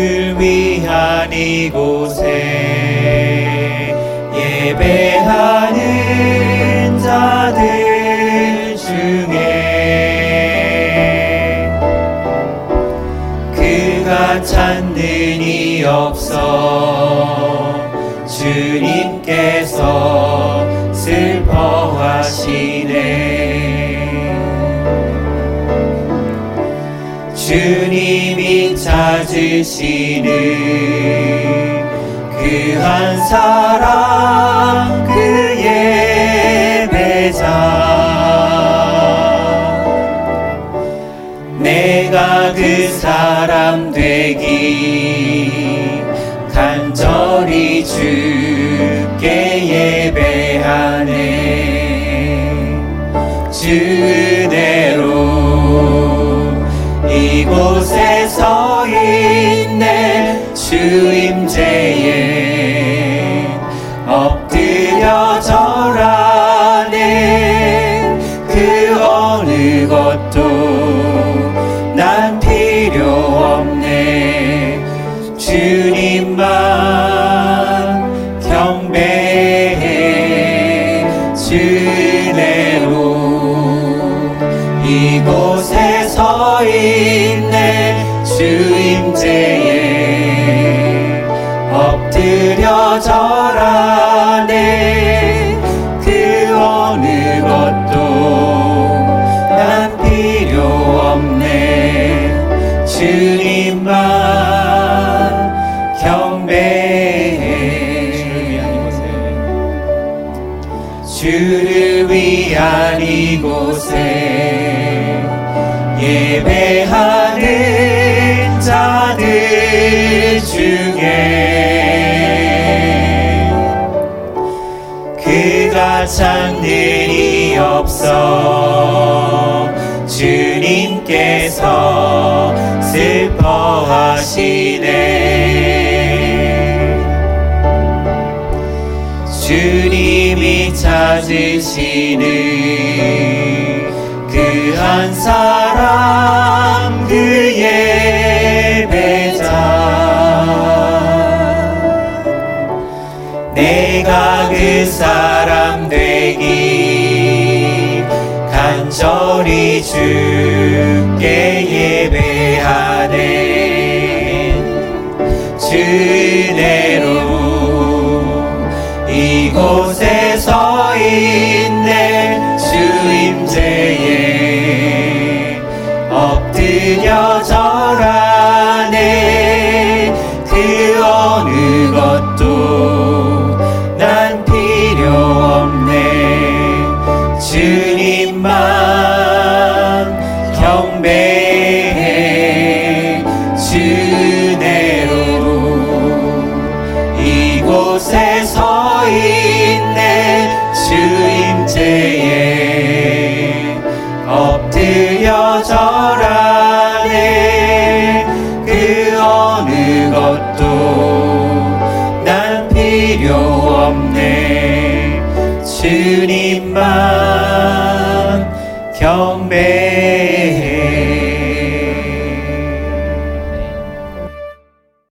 주를 위한 이곳에 예배하는 자들 중에 그가 찾는 이 없어 주님께서 슬퍼하시네. 주님이 찾으시는 그 한 사람 그 예배자 내가 그 사람 되기 간절히 주께 예배하네. 주대로 이곳에 이곳에 서 있네 주임제에. 엎드려 절하네 그 어느 것도 난 필요 없네. 주님만 경배해. 주를 위한 이곳에 예배하는 자들 중에 그가 찾는 이 없어 주님께서 슬퍼하시네. 주님이 찾으시는 그 한 사람 그 예배자. 내가 그 사람 되기 간절히 주께 예배하네. 주대로 이곳에 서있 주님 없네 주님만 경배